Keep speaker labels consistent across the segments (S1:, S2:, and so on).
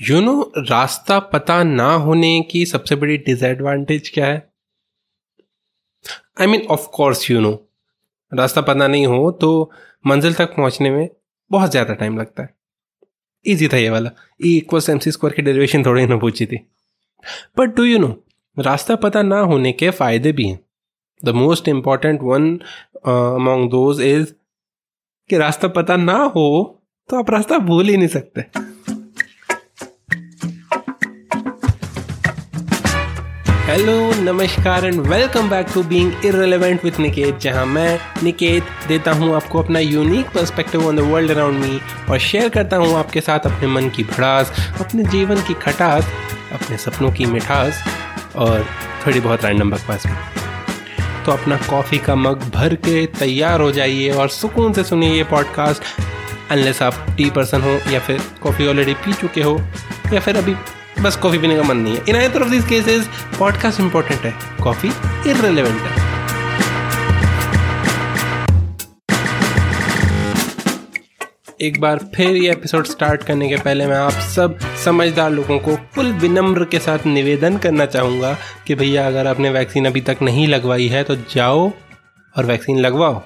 S1: You know रास्ता पता ना होने की सबसे बड़ी डिसएडवांटेज क्या है? I mean of course you know रास्ता पता नहीं हो तो मंजिल तक पहुँचने में बहुत ज़्यादा टाइम लगता है। इजी था ये वाला। E equals M C square की डेरिवेशन थोड़ी ना पूछी थी। बट डू यू नो रास्ता पता ना होने के फ़ायदे भी हैं। The most important one among those is कि रास्ता पता ना हो तो आप रास्ता भूल ही नहीं सकते। हेलो नमस्कार and welcome back to being irrelevant with Niket जहाँ मैं निकेत देता हूँ आपको अपना unique perspective on the world around me और शेयर करता हूँ आपके साथ अपने मन की भड़ास, अपने जीवन की खटास, अपने सपनों की मिठास और थोड़ी बहुत रैंडम बकवास भी। तो अपना कॉफ़ी का मग भर के तैयार हो जाइए और सुकून से सुनिए ये पॉडकास्ट अनलेस आप टी पर्सन हो या फिर कॉफ़ी ऑलरेडी पी चुके हो या फिर अभी बस कॉफ़ी पीने का मन नहीं है। In either of this cases podcast important है। कॉफ़ी इरेलीवेंट है। एक बार फिर ये एपिसोड स्टार्ट करने के पहले मैं आप सब समझदार लोगों को फुल विनम्र के साथ निवेदन करना चाहूँगा कि भैया, अगर आपने वैक्सीन अभी तक नहीं लगवाई है तो जाओ और वैक्सीन लगवाओ।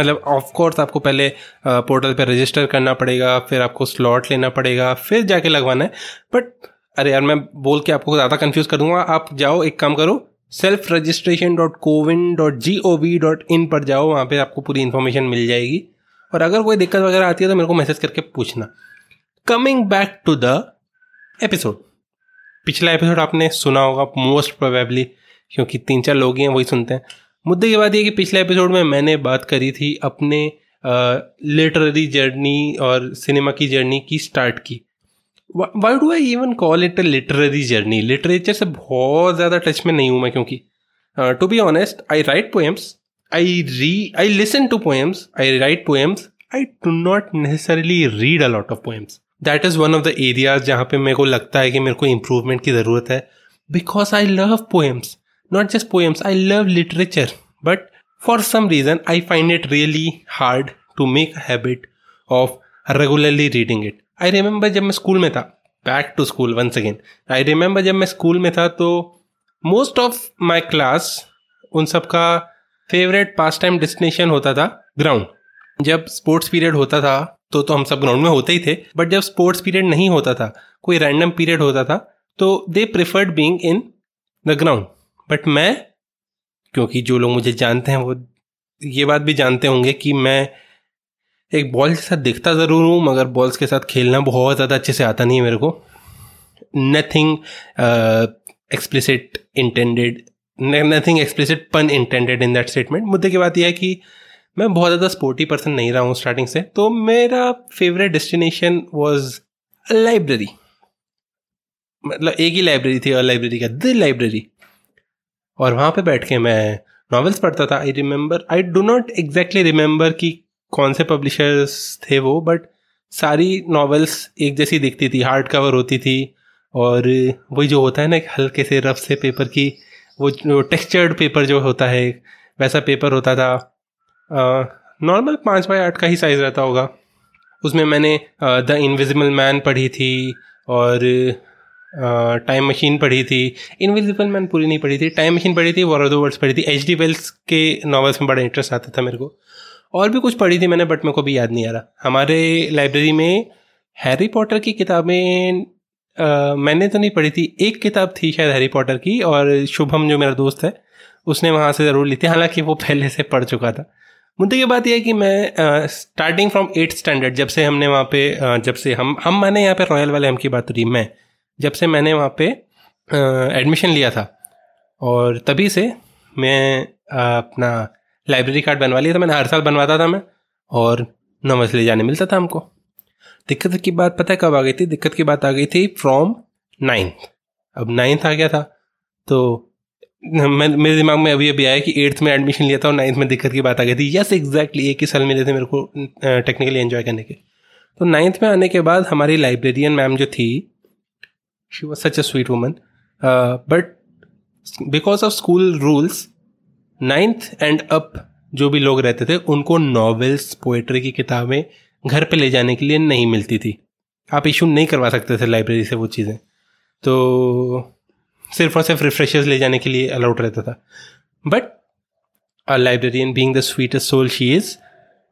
S1: मतलब ऑफ़ कोर्स आपको पहले पोर्टल पे रजिस्टर करना पड़ेगा, फिर आपको स्लॉट लेना पड़ेगा, फिर जाके लगवाना है। बट अरे यार, मैं बोल के आपको ज़्यादा कंफ्यूज कर दूँगा। आप जाओ, एक काम करो self registration dot CoWIN dot G O V dot in पर जाओ, वहाँ पे आपको पूरी इन्फॉर्मेशन मिल जाएगी। और अगर कोई दिक्कत वगैरह आती है तो मेरे को मैसेज करके पूछना। Coming back to the episode पिछला एपिसोड आपने सुना होगा मोस्ट प्रोबेबली क्योंकि तीन चार लोग ही हैं, वही सुनते हैं। मुद्दे की बात यह कि पिछले एपिसोड में मैंने बात करी थी अपने लिटरेरी जर्नी और सिनेमा की जर्नी की स्टार्ट की। Why do I even call it a literary journey literature से बहुत ज़्यादा टच में नहीं हूँ मैं क्योंकि to be honest I write poems I re I listen to poems I write poems I do not necessarily read a lot of poems that is one of the areas जहाँ पे मेरे को लगता है कि मेरे को इम्प्रूवमेंट की ज़रूरत है। Because I love poems not just poems I love literature but for some reason I find it really hard to make a habit of regularly reading it I remember जब मैं स्कूल में था back to school once again I remember जब मैं school में था तो most of my class उन सब का फेवरेट पास टाइम डेस्टिनेशन होता था ग्राउंड जब स्पोर्ट्स पीरियड होता था तो तो हम सब ग्राउंड में होते ही थे बट जब स्पोर्ट्स पीरियड नहीं होता था, कोई रैंडम पीरियड होता था तो they preferred being in the ground but मैं, क्योंकि जो लोग मुझे जानते हैं, वो ये बात भी जानते होंगे कि मैं एक बॉल के साथ दिखता ज़रूर हूँ, मगर बॉल्स के साथ खेलना बहुत ज़्यादा अच्छे से आता नहीं है मेरे को। Nothing explicit intended nothing explicit pun intended in that statement मुद्दे की बात यह है कि मैं बहुत ज़्यादा स्पोर्टी पर्सन नहीं रहा हूँ स्टार्टिंग से तो मेरा फेवरेट डेस्टिनेशन वॉज़ लाइब्रेरी मतलब एक ही लाइब्रेरी थी और लाइब्रेरी का द लाइब्रेरी और वहाँ पे बैठ के मैं नॉवेल्स पढ़ता था। I remember I do not exactly remember कि कौन से पब्लिशर्स थे वो बट सारी नॉवेल्स एक जैसी दिखती थी हार्ड कवर होती थी, और वही जो होता है ना हल्के से रफ से पेपर की, वो जो टेक्सचर्ड पेपर जो होता है, वैसा पेपर होता था। नॉर्मल पाँच बाई आठ का ही साइज़ रहता होगा। उसमें मैंने द इनविजिबल मैन पढ़ी थी, और टाइम मशीन पढ़ी थी। इनविजिबल मैन पूरी नहीं पढ़ी थी टाइम मशीन पढ़ी थी वॉर ऑफ़ द वर्ड्स पढ़ी थी। एच डी वेल्स के नॉवेल्स में बड़ा इंटरेस्ट आता था मेरे को। और भी कुछ पढ़ी थी मैंने बट मेरे को भी याद नहीं आ रहा। हमारे लाइब्रेरी में हैरी पॉटर की किताबें मैंने तो नहीं पढ़ी थी। एक किताब थी शायद हैरी पॉटर की और शुभम जो मेरा दोस्त है, उसने वहाँ से ज़रूर ली थी, हालाँकि वो पहले से पढ़ चुका था। मुद्दे की बात यह है कि मैं स्टार्टिंग फ्रॉम एट्थ स्टैंडर्ड जब से हमने वहाँ पे जब से हम हम मैंने यहाँ पे रॉयल वाले, हम की बात रही मैं, जब से मैंने वहाँ पे एडमिशन लिया था। और तभी से मैं अपना लाइब्रेरी कार्ड बनवा लिया था मैंने, हर साल बनवाता था मैं, और नॉवेल्स ले जाने मिलता था हमको। दिक्कत की बात पता है कब आ गई थी? दिक्कत की बात आ गई थी फ्रॉम नाइन्थ अब नाइन्थ आ गया था तो मैं, मेरे दिमाग में अभी अभी आया कि एट्थ में एडमिशन लिया था और नाइन्थ में दिक्कत की बात आ गई थी। यस एग्जैक्टली एक ही साल मिले थे मेरे को टेक्निकली एंजॉय करने के। तो नाइन्थ में आने के बाद हमारी लाइब्रेरियन मैम जो थी she was such a sweet woman but because of school rules ninth and up जो भी लोग रहते थे, उनको नॉवेल्स पोएट्री की किताबें घर पे ले जाने के लिए नहीं मिलती थी। आप इशू नहीं करवा सकते थे लाइब्रेरी से वो चीज़ें। तो सिर्फ़ और सिर्फ़ रिफ्रेशर्स ले जाने के लिए अलाउड रहता था। But a librarian being the sweetest soul she is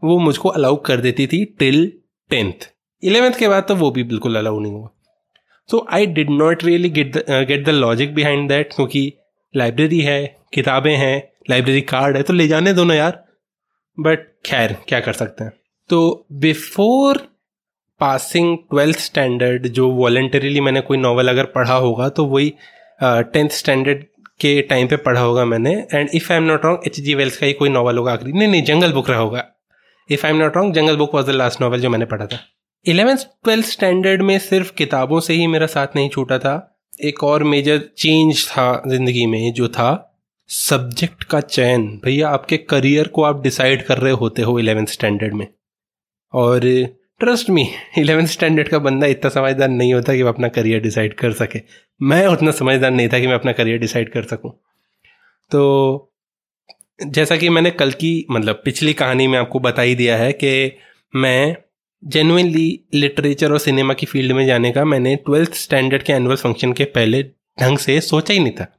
S1: वो मुझको अलाउ कर देती थी टिल टेंथ इलेवेंथ के बाद तो वो भी बिल्कुल अलाउ नहीं हुआ। So I did not really get get the logic behind that क्योंकि लाइब्रेरी है, किताबें हैं लाइब्रेरी कार्ड है तो ले जाने दो ना यार। बट खैर, क्या कर सकते हैं? तो बिफोर पासिंग ट्वेल्थ स्टैंडर्ड जो वॉल्टरीली मैंने कोई नॉवल अगर पढ़ा होगा तो वही टेंथ स्टैंडर्ड के टाइम पे पढ़ा होगा मैंने। And if I am not wrong H G Wells का ही कोई नॉवल होगा आखिरी। नहीं नहीं जंगल बुक रहा होगा। If I am not wrong jungle book was the last novel जो मैंने पढ़ा था। इलेवेंथ ट्वेल्थ स्टैंडर्ड में सिर्फ़ किताबों से ही मेरा साथ नहीं छूटा था। एक और मेजर चेंज था ज़िंदगी में, जो था सब्जेक्ट का चयन, भैया आपके करियर को आप डिसाइड कर रहे होते हो इलेवेंथ स्टैंडर्ड में। और ट्रस्ट मी इलेवेंथ स्टैंडर्ड का बंदा इतना समझदार नहीं होता कि वह अपना करियर डिसाइड कर सके। मैं उतना समझदार नहीं था कि मैं अपना करियर डिसाइड कर सकूँ। तो जैसा कि मैंने कल की मतलब पिछली कहानी में आपको बता ही दिया है कि मैं जेनुइनली लिटरेचर और सिनेमा की फ़ील्ड में जाने का मैंने ट्वेल्थ स्टैंडर्ड के एनुअल फ़ंक्शन के पहले ढंग से सोचा ही नहीं था।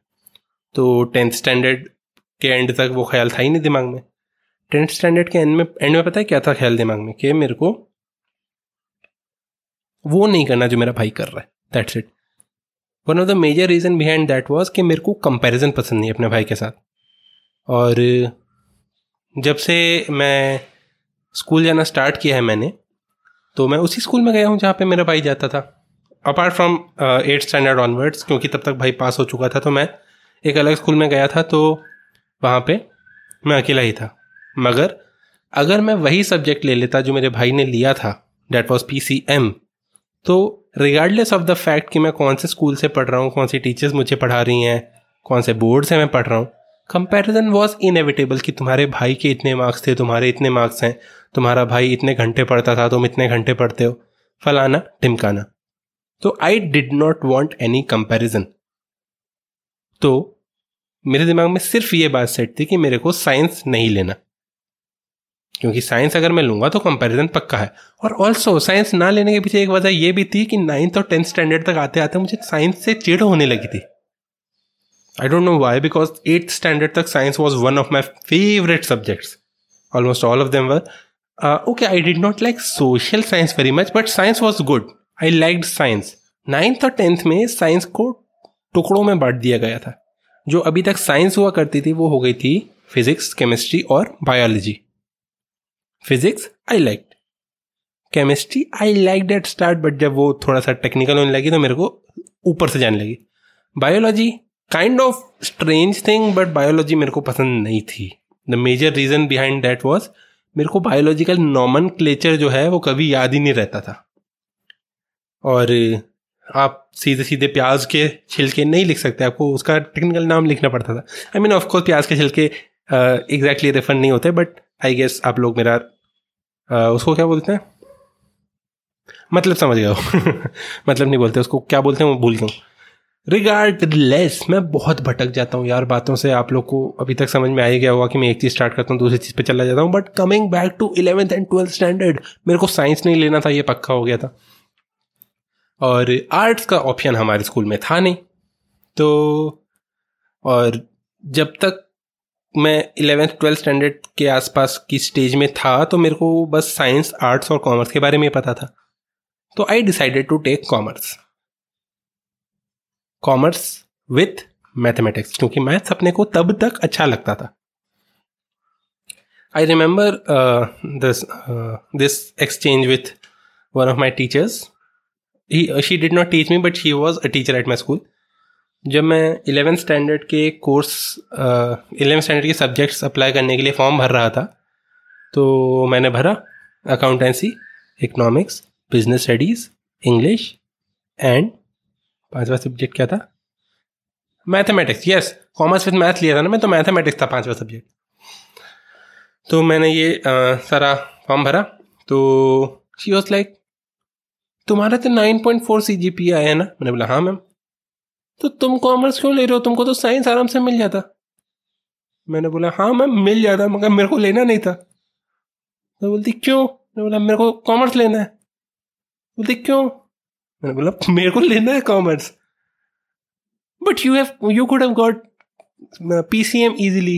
S1: तो टेंथ स्टैंडर्ड के एंड तक वो ख्याल था ही नहीं दिमाग में। टेंथ स्टैंडर्ड के एंड में एंड में पता है क्या था ख्याल दिमाग में? कि मेरे को वो नहीं करना जो मेरा भाई कर रहा है। That's it one of the major reason behind that was कि मेरे को कंपेरिजन पसंद नहीं अपने भाई के साथ। और जब से मैं स्कूल जाना स्टार्ट किया है मैंने तो मैं उसी स्कूल में गया हूँ जहाँ पे मेरा भाई जाता था। Apart from eight standard onwards क्योंकि तब तक भाई पास हो चुका था तो मैं एक अलग स्कूल में गया था तो वहाँ पे मैं अकेला ही था। मगर अगर मैं वही सब्जेक्ट ले लेता जो मेरे भाई ने लिया था that was P C M तो रिगार्डलेस ऑफ़ द फैक्ट कि मैं कौन से स्कूल से पढ़ रहा हूँ, कौन सी टीचर्स मुझे पढ़ा रही हैं, कौन से बोर्ड से मैं पढ़ रहा हूँ कंपेरिजन वॉज़ इनएविटेबल कि तुम्हारे भाई के इतने मार्क्स थे, तुम्हारे इतने मार्क्स हैं, तुम्हारा भाई इतने घंटे पढ़ता था, तुम इतने घंटे पढ़ते हो, फलाना ढिमकाना। तो I did not want any comparison तो मेरे दिमाग में सिर्फ़ ये बात सेट थी कि मेरे को साइंस नहीं लेना। क्योंकि साइंस अगर मैं लूँगा तो कंपैरिजन पक्का है। और ऑल्सो साइंस ना लेने के पीछे एक वजह यह भी थी कि नाइन्थ और टेंथ स्टैंडर्ड तक आते आते मुझे साइंस से चिड़ होने लगी थी। I don't know why because eighth standard तक science was one of my favourite subjects almost all of them were okay I did not like social science very much but science was good I like science ninth और tenth में science को टुकड़ों में बांट दिया गया था। जो अभी तक साइंस हुआ करती थी, वो हो गई थी फिजिक्स केमिस्ट्री और biology physics I like chemistry I like that start but जब वो थोड़ा सा टेक्निकल होने लगी तो मेरे को ऊपर से जाने लगी। Biology kind of strange thing but biology मेरे को पसंद नहीं थी। The major reason behind that was मेरे को बायोलॉजिकल नॉमन क्लेचर जो है, वो कभी याद ही नहीं रहता था। और आप सीधे सीधे प्याज के छिलके नहीं लिख सकते आपको उसका टेक्निकल नाम लिखना पड़ता था। आई मीन ऑफकोर्स प्याज के छिलके एग्जैक्टली रेफर नहीं होते बट आई गेस आप लोग मेरा uh, उसको क्या बोलते हैं? मतलब समझ हो। मतलब नहीं बोलते उसको क्या बोलते हैं वो भूल गया रिगार्ड लेस मैं बहुत भटक जाता हूँ यार बातों से। आप लोग को अभी तक समझ में आ ही गया होगा कि मैं एक चीज़ स्टार्ट करता हूँ दूसरी चीज़ पे चला जाता हूँ। But coming back to eleventh and twelfth standard मेरे को साइंस नहीं लेना था ये पक्का हो गया था। और आर्ट्स का ऑप्शन हमारे स्कूल में था नहीं। तो और जब तक मैं इलेवेंथ ट्वेल्थ स्टैंडर्ड के आसपास की स्टेज में था तो मेरे को बस साइंस आर्ट्स और कॉमर्स के बारे में पता था। तो I decided to take commerce commerce with mathematics क्योंकि मैथ्स अपने को तब तक अच्छा लगता था। I remember this this exchange with one of my teachers she did not teach me but she was a teacher at my school जब मैं इलेवेंथ स्टैंडर्ड के कोर्स इलेवेंथ स्टैंडर्ड के सब्जेक्ट्स अप्लाई करने के लिए फॉर्म भर रहा था तो मैंने भरा accountancy economics business studies English and पांचवा सब्जेक्ट क्या था? Mathematics yes commerce with math लिया था ना मैं तो मैथमेटिक्स था पांचवा सब्जेक्ट तो मैंने ये आ, सारा फॉर्म भरा तो शी वॉज़ लाइक तुम्हारा तो nine point four C G P आया है ना? मैंने बोला हाँ मैम। तो तुम कॉमर्स क्यों ले रहे हो? तुमको तो साइंस आराम से मिल जाता। मैंने बोला हाँ मैम, मिल जाता, मगर मेरे को लेना नहीं था। तो बोलती, क्यों? मैंने बोला, मेरे को कॉमर्स लेना है। बोलती, क्यों? मैंने बोला, मेरे को लेना है commerce but you have you could have got PCM easily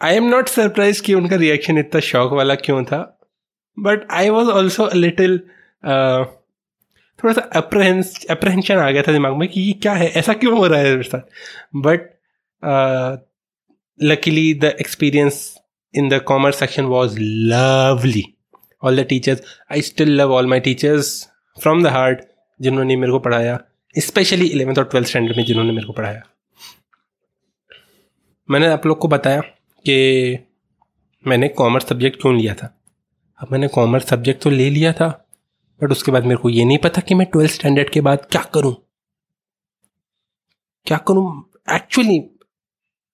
S1: I am not surprise कि उनका रिएक्शन इतना शौक वाला क्यों था। But I was also little थोड़ा सा अप्रहेंशन आ गया था दिमाग में कि ये क्या है? ऐसा क्यों हो रहा है मेरे साथ but luckily the experience in the commerce section was lovely all the teachers I still love all my teachers from the heart जिन्होंने मेरे को पढ़ाया स्पेशली इलेवेंथ और ट्वेल्थ स्टैंडर्ड में जिन्होंने मेरे को पढ़ाया। मैंने आप लोग को बताया कि मैंने कॉमर्स सब्जेक्ट क्यों लिया था? अब मैंने कॉमर्स सब्जेक्ट तो ले लिया था। बट उसके बाद मेरे को ये नहीं पता कि मैं ट्वेल्थ स्टैंडर्ड के बाद क्या करूँ। क्या करूँ? एक्चुअली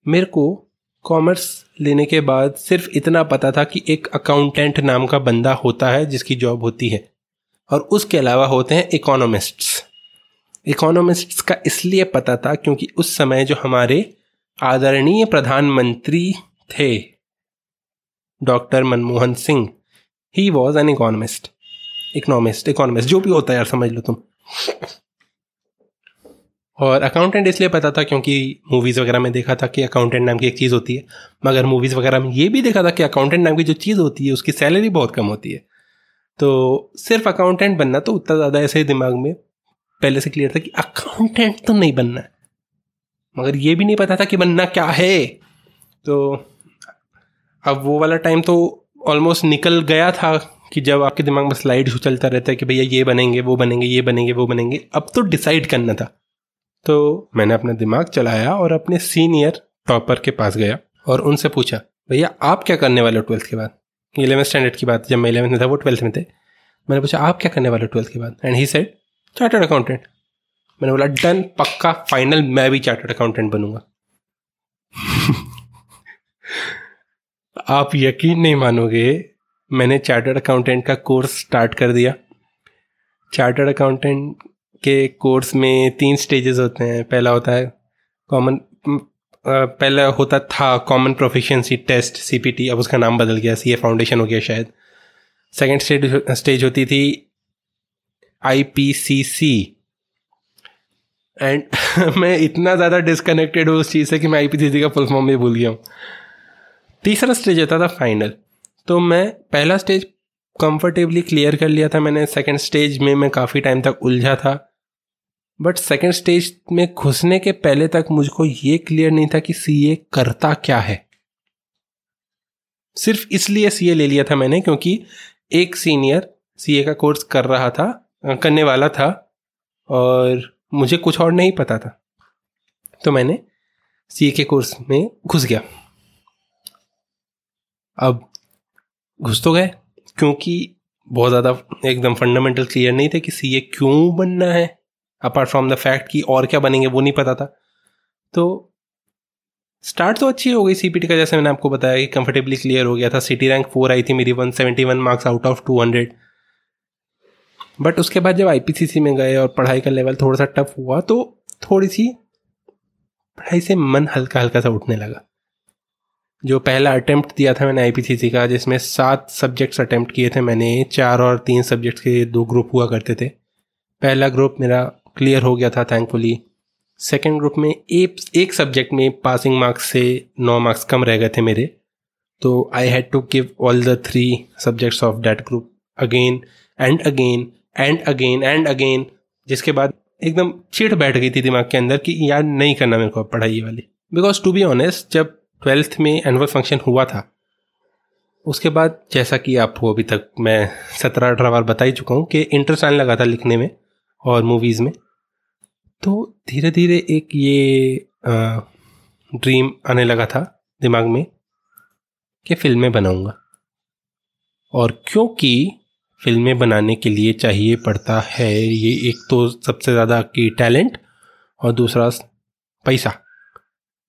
S1: मेरे को कॉमर्स लेने के बाद सिर्फ़ इतना पता था कि एक अकाउंटेंट नाम का बंदा होता है जिसकी जॉब होती है। और उसके अलावा होते हैं इकोनॉमिस्ट्स इकोनॉमिस्ट्स का इसलिए पता था क्योंकि उस समय जो हमारे आदरणीय प्रधानमंत्री थे doctor Manmohan Singh he was an economist economist economist जो भी होता है यार, समझ लो तुम। और अकाउंटेंट इसलिए पता था क्योंकि मूवीज़ वगैरह में देखा था कि अकाउंटेंट नाम की एक चीज़ होती है। मगर मूवीज़ वगैरह में ये भी देखा था कि अकाउंटेंट नाम की जो चीज़ होती है, उसकी सैलरी बहुत कम होती है। तो सिर्फ़ अकाउंटेंट बनना तो उतना ज़्यादा ऐसे दिमाग में पहले से क्लियर था कि अकाउंटेंट तो नहीं बनना है। मगर ये भी नहीं पता था कि बनना क्या है। तो अब वो वाला टाइम तो ऑलमोस्ट निकल गया था कि जब आपके दिमाग में स्लाइड शो चलता रहता है कि भैया ये बनेंगे, वो बनेंगे, ये बनेंगे, वो बनेंगे, अब तो डिसाइड करना था। तो मैंने अपना दिमाग चलाया और अपने सीनियर टॉपर के पास गया और उनसे पूछा, भैया, आप क्या करने वाले हो ट्वेल्थ के बाद? इलेवेंथ स्टैंडर्ड की बात, जब मैं इलेवेंथ में था, वो ट्वेल्थ में थे। मैंने पूछा, आप क्या करने वाले हो ट्वेल्थ के बाद? And he said chartered accountant मैंने बोला, डन, पक्का, फाइनल, मैं भी चार्टर्ड अकाउंटेंट बनूँगा. आप यकीन नहीं मानोगे मैंने चार्टर्ड अकाउंटेंट का कोर्स स्टार्ट कर दिया। चार्टर्ड अकाउंटेंट के कोर्स में तीन स्टेजेस होते हैं। पहला होता है कॉमन पहला होता था कॉमन प्रोफिशिएंसी टेस्ट सीपीटी अब उसका नाम बदल गया सी ए फाउंडेशन हो गया शायद। सेकेंड स्टेज स्टेज होती थी आई पी सी सी एंड मैं इतना ज़्यादा डिसकनेक्टेड हूँ उस चीज़ से कि मैं आई पी सी सी का फुल फॉर्म भी भूल गया हूँ। तीसरा स्टेज होता था फाइनल तो मैं पहला स्टेज कंफर्टेबली क्लियर कर लिया था मैंने। सेकंड स्टेज में मैं काफ़ी टाइम तक उलझा था। बट सेकंड स्टेज में घुसने के पहले तक मुझको ये क्लियर नहीं था कि सीए करता क्या है। सिर्फ़ इसलिए सीए ले लिया था मैंने क्योंकि एक सीनियर सीए का कोर्स कर रहा था, करने वाला था और मुझे कुछ और नहीं पता था। तो मैंने सीए के कोर्स में घुस गया। अब घुस तो गए, क्योंकि बहुत ज़्यादा एकदम फंडामेंटल क्लियर नहीं थे कि सी ए क्यों बनना है अपार्ट फ्रॉम द फैक्ट कि और क्या बनेंगे, वो नहीं पता था। तो स्टार्ट तो अच्छी हो गई सीपीटी का, जैसे मैंने आपको बताया कि कंफर्टेबली क्लियर हो गया था। सिटी रैंक फोर आई थी मेरी one seventy one marks out of two hundred but उसके बाद जब आईपीसीसी में गए और पढ़ाई का लेवल थोड़ा सा टफ हुआ तो थोड़ी सी पढ़ाई से मन हल्का हल्का सा उठने लगा। जो पहला अटेम्प्ट दिया था मैंने आईपीसीसी का, जिसमें सात सब्जेक्ट्स अटेम्प्ट किए थे मैंने, चार और तीन सब्जेक्ट्स के दो ग्रुप हुआ करते थे। पहला ग्रुप मेरा क्लियर हो गया था थैंकफुली सेकेंड ग्रुप में एक एक सब्जेक्ट में पासिंग मार्क्स से नौ मार्क्स कम रह गए थे मेरे। तो I had to give all the three subjects of that group again and again and again and again जिसके बाद एकदम चिढ़ बैठ गई थी दिमाग के अंदर कि यार नहीं करना मेरे को पढ़ाई वाली। बिकॉज़ टू बी ऑनेस्ट जब ट्वेल्थ में एनुअल फ़ंक्शन हुआ था। उसके बाद जैसा कि आपको अभी तक मैं सत्रह अठारह बार बता ही चुका हूँ कि इंटरेस्ट आने लगा था लिखने में और मूवीज़ में। तो धीरे धीरे एक ये आ, ड्रीम आने लगा था दिमाग में कि फ़िल्में बनाऊँगा। और क्योंकि फ़िल्में बनाने के लिए चाहिए पड़ता है ये एक तो सबसे ज़्यादा की टैलेंट और दूसरा पैसा।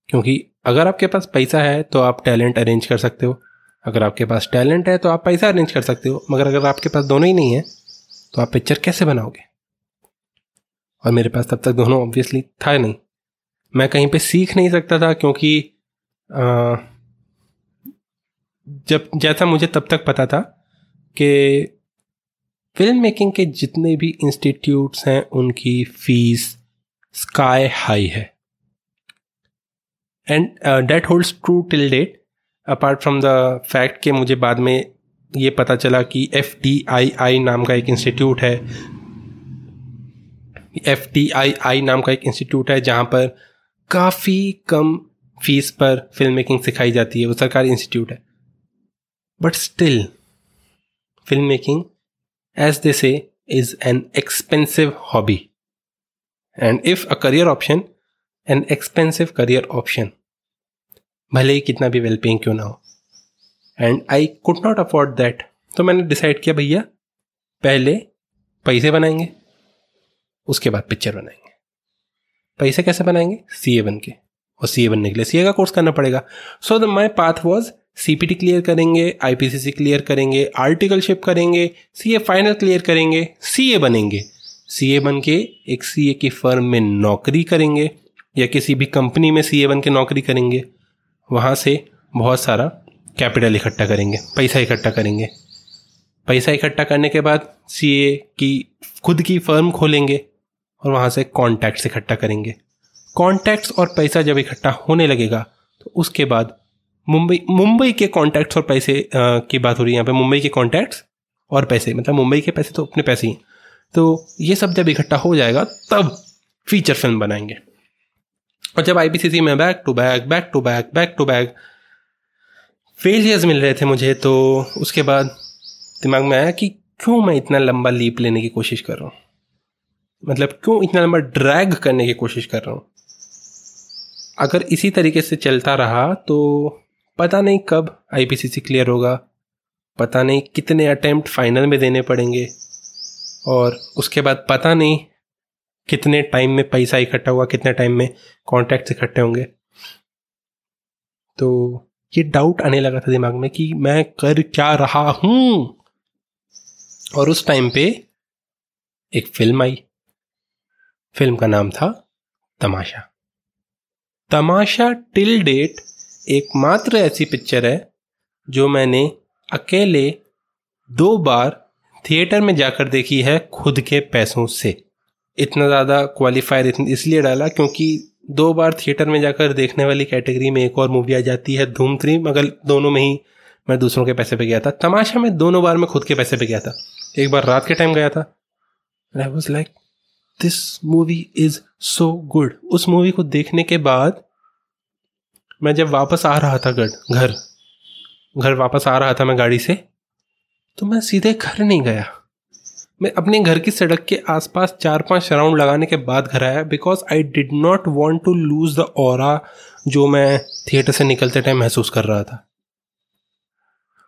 S1: क्योंकि अगर आपके पास पैसा है तो आप टैलेंट अरेंज कर सकते हो। अगर आपके पास टैलेंट है तो आप पैसा अरेंज कर सकते हो। मगर अगर आपके पास दोनों ही नहीं है तो आप पिक्चर कैसे बनाओगे? और मेरे पास तब तक दोनों ऑब्वियसली था नहीं। मैं कहीं पे सीख नहीं सकता था क्योंकि आ, जब जैसा मुझे तब तक पता था कि फ़िल्म मेकिंग के जितने भी इंस्टीट्यूट्स हैं उनकी फ़ीस स्काई हाई है। And that holds true till date apart from the fact कि मुझे बाद में ये पता चला कि एफ़ टी आई आई नाम का एक इंस्टीट्यूट है। एफ़ टी आई आई नाम का एक इंस्टीट्यूट है जहाँ पर काफ़ी कम फ़ीस पर फ़िल्म मेकिंग सिखाई जाती है। वो सरकारी इंस्टीट्यूट है। But still film making as they say is an expensive hobby and if a career option an expensive career option भले ही कितना भी वेल पेइंग क्यों ना हो। And I could not afford that तो मैंने डिसाइड किया, भैया, पहले पैसे बनाएँगे, उसके बाद पिक्चर बनाएँगे। पैसे कैसे बनाएँगे? सी ए बन के और सी ए बनने के लिए सी ए का कोर्स करना पड़ेगा। So the my path was CPT clear करेंगे I P C C clear करेंगे आर्टिकलशिप करेंगे सी ए फाइनल क्लियर करेंगे सी ए बनेंगे। सी ए बन के एक सी ए की फर्म में नौकरी करेंगे। या किसी भी कंपनी में सी ए बन के नौकरी करेंगे वहाँ से बहुत सारा कैपिटल इकट्ठा करेंगे पैसा इकट्ठा करेंगे। पैसा इकट्ठा करने के बाद सी ए की खुद की फर्म खोलेंगे और वहाँ से कॉन्टैक्ट्स इकट्ठा करेंगे। कॉन्टैक्ट्स और पैसा जब इकट्ठा होने लगेगा तो उसके बाद मुंबई मुंबई के कॉन्टैक्ट्स और पैसे आ, की बात हो रही है यहाँ पे मुंबई के कॉन्टैक्ट्स और पैसे मतलब मुंबई के पैसे तो अपने पैसे ही तो ये सब जब इकट्ठा हो जाएगा तब फीचर फ़िल्म बनाएँगे। और जब आईपीसीसी में back to back back to back back to back failures मिल रहे थे मुझे तो उसके बाद दिमाग में आया कि क्यों मैं इतना लंबा लीप लेने की कोशिश कर रहा हूँ? मतलब क्यों इतना लंबा ड्रैग करने की कोशिश कर रहा हूँ? अगर इसी तरीके से चलता रहा तो पता नहीं कब आईपीसीसी क्लियर होगा, पता नहीं कितने अटेम्प्ट फाइनल में देने पड़ेंगे, और उसके बाद पता नहीं कितने टाइम में पैसा इकट्ठा हुआ, कितने टाइम में कॉन्टैक्ट इकट्ठे होंगे। तो ये डाउट आने लगा था दिमाग में कि मैं कर क्या रहा हूँ? और उस टाइम पे एक फ़िल्म आई। फ़िल्म का नाम था तमाशा। तमाशा टिल डेट एकमात्र ऐसी पिक्चर है जो मैंने अकेले दो बार थिएटर में जाकर देखी है खुद के पैसों से। इतना ज़्यादा क्वालिफायर इसलिए डाला क्योंकि दो बार थिएटर में जाकर देखने वाली कैटेगरी में एक और मूवी आ जाती है धूम थ्री मगर दोनों में ही मैं दूसरों के पैसे पे गया था। तमाशा में दोनों बार मैं खुद के पैसे पे गया था। एक बार रात के टाइम गया था। I was like this movie is so good उस मूवी को देखने के बाद मैं जब वापस आ रहा था घर घर घर वापस आ रहा था मैं गाड़ी से तो मैं सीधे घर नहीं गया। मैं अपने घर की सड़क के आसपास चार पाँच राउंड लगाने के बाद घर आया because I did not want to lose the और जो मैं थिएटर से निकलते टाइम महसूस कर रहा था।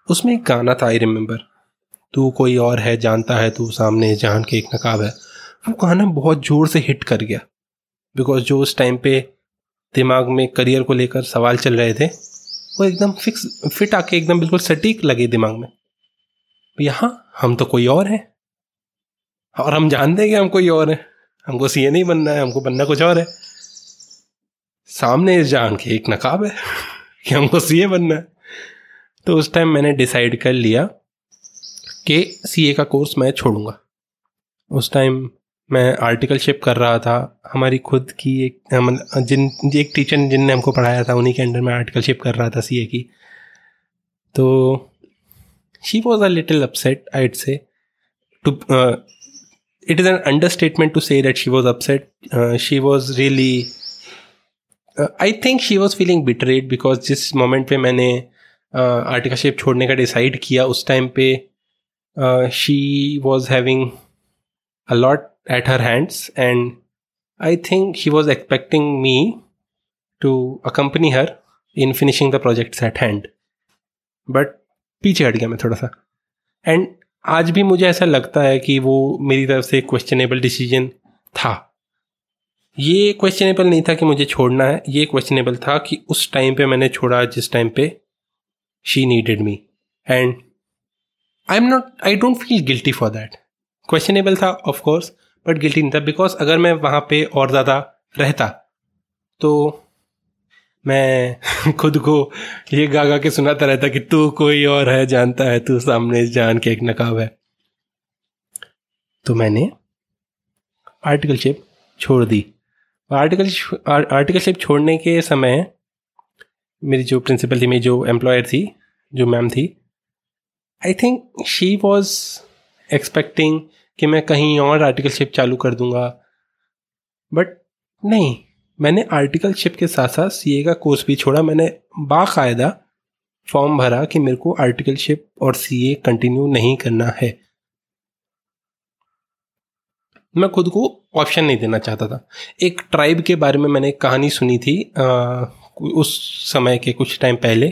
S1: उसमें एक गाना था आई रिमेम्बर तू कोई और है, जानता है तू, सामने जान के एक नकाब है। वो गाना बहुत ज़ोर से हिट कर गया। बिकॉज़ जो उस टाइम पे दिमाग में करियर को लेकर सवाल चल रहे थे, वो एकदम फिक्स फिट आके एकदम बिल्कुल सटीक लगे दिमाग में। यहाँ हम तो कोई और हैं। और हम जानते हैं कि हम कोई और है। हमको सीए नहीं बनना है, हमको बनना कुछ और है। सामने इस जान के एक नकाब है कि हमको सीए बनना है। तो उस टाइम मैंने डिसाइड कर लिया कि सीए का कोर्स मैं छोड़ूँगा। उस टाइम मैं आर्टिकलशिप कर रहा था। हमारी खुद की एक जिन, एक टीचर जिनने हमको पढ़ाया था, उन्हीं के अंडर में आर्टिकलशिप कर रहा था सीए की। तो she was a little upset I'd say to it is an understatement to say that she was upset. Uh, she was really. Uh, I think she was feeling betrayed because जिस moment पे मैंने articleship uh, छोड़ने का decide किया उस time पे she was having a lot at her hands and I think she was expecting me to accompany her in finishing the projects at hand but पीछे हट गया मैं थोड़ा सा एंड आज भी मुझे ऐसा लगता है कि वो मेरी तरफ़ से क्वेश्चनेबल डिसीज़न था। ये क्वेश्चनेबल नहीं था कि मुझे छोड़ना है, ये क्वेश्चनेबल था कि उस टाइम पे मैंने छोड़ा जिस टाइम पे she needed me and I am not I don't feel guilty for that questionable था ऑफ़ कोर्स बट गिल्टी नहीं था बिकॉज़ अगर मैं वहाँ पे और ज़्यादा रहता तो मैं खुद को ये गा गा के सुनाता रहता कि तू कोई और है, जानता है तू सामने जान के एक नकाब है। तो मैंने आर्टिकल आर्टिकलशिप छोड़ दी। आर्टिकल आर्टिकल आर्टिकलशिप छोड़ने के समय मेरी जो प्रिंसिपल थी, मेरी जो एम्प्लॉयर थी, जो मैम थी I think she was expecting कि मैं कहीं और आर्टिकल आर्टिकलशिप चालू कर दूँगा। बट नहीं मैंने आर्टिकलशिप के साथ साथ सीए का कोर्स भी छोड़ा। मैंने बाकायदा फॉर्म भरा कि मेरे को आर्टिकलशिप और सीए कंटिन्यू नहीं करना है। मैं खुद को ऑप्शन नहीं देना चाहता था। एक ट्राइब के बारे में मैंने एक कहानी सुनी थी आ, उस समय के कुछ टाइम पहले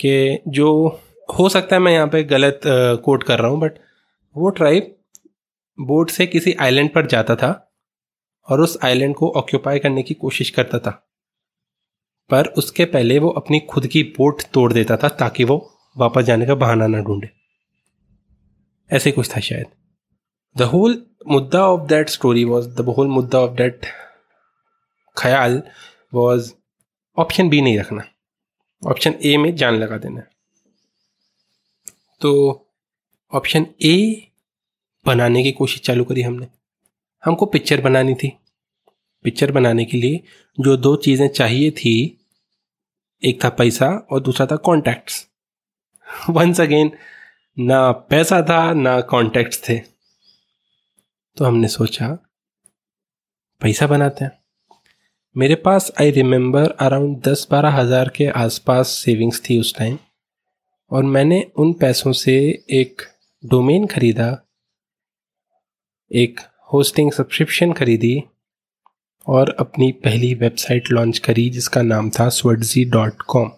S1: कि जो हो सकता है मैं यहाँ पे गलत कोट कर रहा हूँ बट वो ट्राइब बोट से किसी आइलैंड पर जाता था। और उस आइलैंड को ऑक्यूपाई करने की कोशिश करता था। पर उसके पहले वो अपनी खुद की बोट तोड़ देता था ताकि वो वापस जाने का बहाना ना ढूंढे। ऐसे कुछ था शायद। द होल मुद्दा of that story was the whole मुद्दा ऑफ़ दैट ख्याल वॉज़ ऑप्शन बी नहीं रखना। ऑप्शन ए में जान लगा देना। तो ऑप्शन ए बनाने की कोशिश चालू करी हमने। हमको पिक्चर बनानी थी। पिक्चर बनाने के लिए जो दो चीज़ें चाहिए थी, एक था पैसा और दूसरा था कॉन्टैक्ट्स वंस अगेन ना पैसा था, ना कॉन्टैक्ट्स थे। तो हमने सोचा, पैसा बनाते हैं। मेरे पास आई रिमेंबर अराउंड दस बारह हज़ार के आसपास सेविंग्स थी उस टाइम और मैंने उन पैसों से एक डोमेन खरीदा, एक होस्टिंग सब्सक्रिप्शन खरीदी और अपनी पहली वेबसाइट लॉन्च करी, जिसका नाम था स्वटजी डॉट कॉम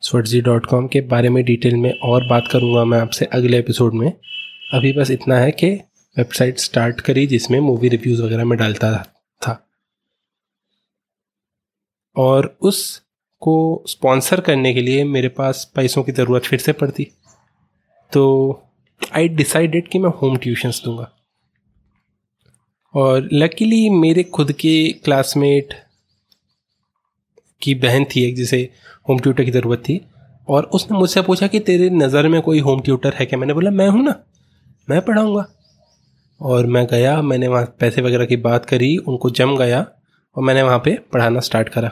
S1: स्वटजी डॉट कॉम के बारे में डिटेल में और बात करूँगा मैं आपसे अगले एपिसोड में। अभी बस इतना है कि वेबसाइट स्टार्ट करी, जिसमें मूवी रिव्यूज़ वगैरह में डालता था। और उस को स्पॉन्सर करने के लिए मेरे पास पैसों की ज़रूरत फिर से पड़ती। तो आई डिसाइडेड कि मैं होम ट्यूशन्स दूँगा। और लकीली मेरे खुद के क्लासमेट की बहन थी एक, जिसे होम ट्यूटर की ज़रूरत थी। और उसने मुझसे पूछा कि तेरे नज़र में कोई होम ट्यूटर है क्या? मैंने बोला, मैं हूँ ना। मैं पढ़ाऊँगा। और मैं गया, मैंने वहाँ पैसे वगैरह की बात करी, उनको जम गया और मैंने वहाँ पे पढ़ाना स्टार्ट करा।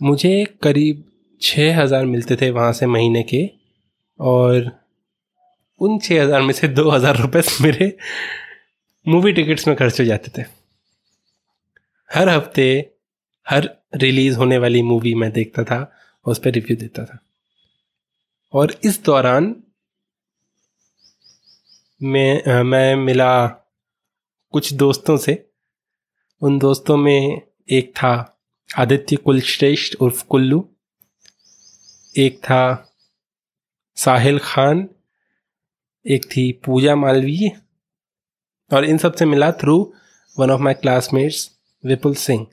S1: मुझे करीब छः हज़ार मिलते थे वहाँ से महीने के और उन छः हज़ार में से दो हज़ार रुपये मेरे मूवी टिकट्स में खर्च हो जाते थे। हर हफ़्ते, हर रिलीज़ होने वाली मूवी मैं देखता था और उस पर रिव्यू देता था। और इस दौरान मैं मैं मिला कुछ दोस्तों से। उन दोस्तों में एक था आदित्य कुलश्रेष्ठ उर्फ़ कुल्लू, एक था साहिल खान एक थी पूजा मालवीय और इन सबसे मिला through one of my classmates Vipul Singh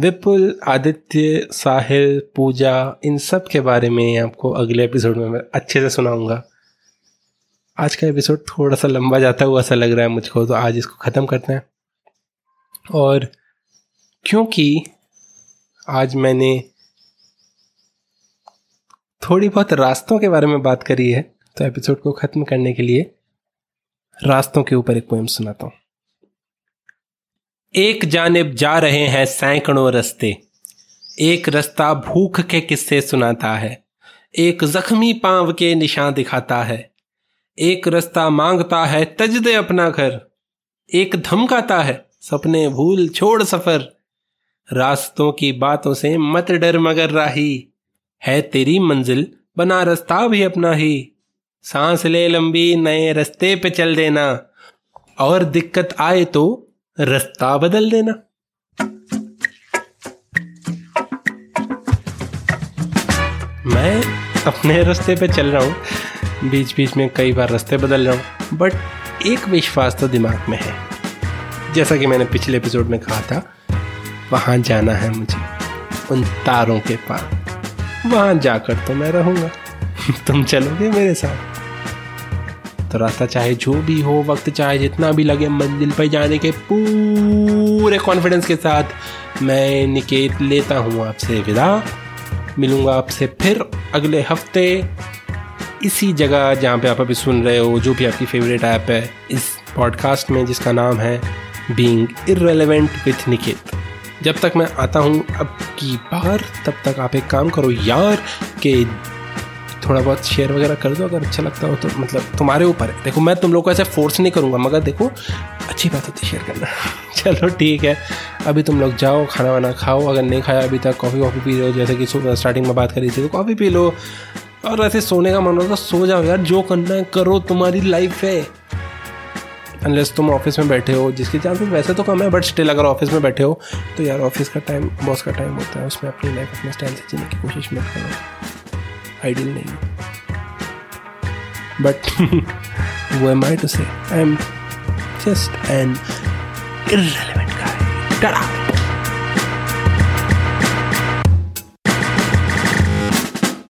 S1: Vipul Aditya, Sahil, Pooja, इन सब के बारे में आपको अगले एपिसोड में मैं अच्छे से सुनाऊँगा। आज का एपिसोड थोड़ा सा लंबा जाता हुआ ऐसा लग रहा है मुझको तो आज इसको ख़त्म करते हैं। और क्योंकि आज मैंने थोड़ी बहुत रास्तों के बारे में बात करी है तो एपिसोड को ख़त्म करने के लिए रास्तों के ऊपर एक पोएम सुनाता हूँ। एक जानब जा रहे हैं सैकड़ों रस्ते। एक रास्ता भूख के किस्से सुनाता है। एक जख्मी पाँव के निशान दिखाता है। एक रास्ता माँगता है तज दे अपना घर। एक धमकाता है सपने भूल छोड़ सफ़र। रास्तों की बातों से मत डर मगर राही। है तेरी मंजिल, बना रास्ता भी अपना ही। सांस ले लंबी, नए रास्ते पे चल देना। और दिक्कत आए तो रास्ता बदल देना। मैं अपने रास्ते पे चल रहा हूँ। बीच बीच में कई बार रास्ते बदल रहा हूँ बट एक विश्वास तो दिमाग में है। जैसा कि मैंने पिछले एपिसोड में कहा था, वहाँ जाना है मुझे। उन तारों के पास वहाँ जाकर तो मैं रहूँगा। तुम चलोगे मेरे साथ। तो रास्ता चाहे जो भी हो, वक्त चाहे जितना भी लगे, मंजिल पर जाने के पूरे कॉन्फिडेंस के साथ मैं निकेत लेता हूँ आपसे विदा। मिलूँगा आपसे फिर अगले हफ़्ते इसी जगह जहाँ पे आप अभी सुन रहे हो, जो भी आपकी फेवरेट ऐप है, इस पॉडकास्ट में जिसका नाम है बींग इरेलीवेंट विथ निकेत जब तक मैं आता हूँ, अब की बार, तब तक आप एक काम करो यार, कि थोड़ा बहुत शेयर वगैरह कर दो, अगर अच्छा लगता हो तो मतलब तुम्हारे ऊपर है। देखो, मैं तुम लोग को ऐसे फोर्स नहीं करूँगा, मगर देखो, अच्छी बात होती शेयर करना। चलो, ठीक है। अभी तुम लोग जाओ, खाना वाना खाओ। अगर नहीं खाया अभी तक कॉफ़ी वॉफ़ी पी हो जैसे कि स्टार्टिंग में बात करी थी तो कॉफ़ी पी लो। और ऐसे सोने का मन होता सो जाओ यार, जो करना है करो, तुम्हारी लाइफ है। अनलेस तुम ऑफ़िस में बैठे हो, जिसके चांसेस वैसे तो कम है बट स्टिल अगर ऑफ़िस में बैठे हो तो यार ऑफ़िस का टाइम बॉस का टाइम होता है, उसमें अपनी लाइफ अपने स्टाइल से जीने की कोशिश मत करो। आइडियल नहीं बट वो am I to say I am just an irrelevant guy. Ta-da!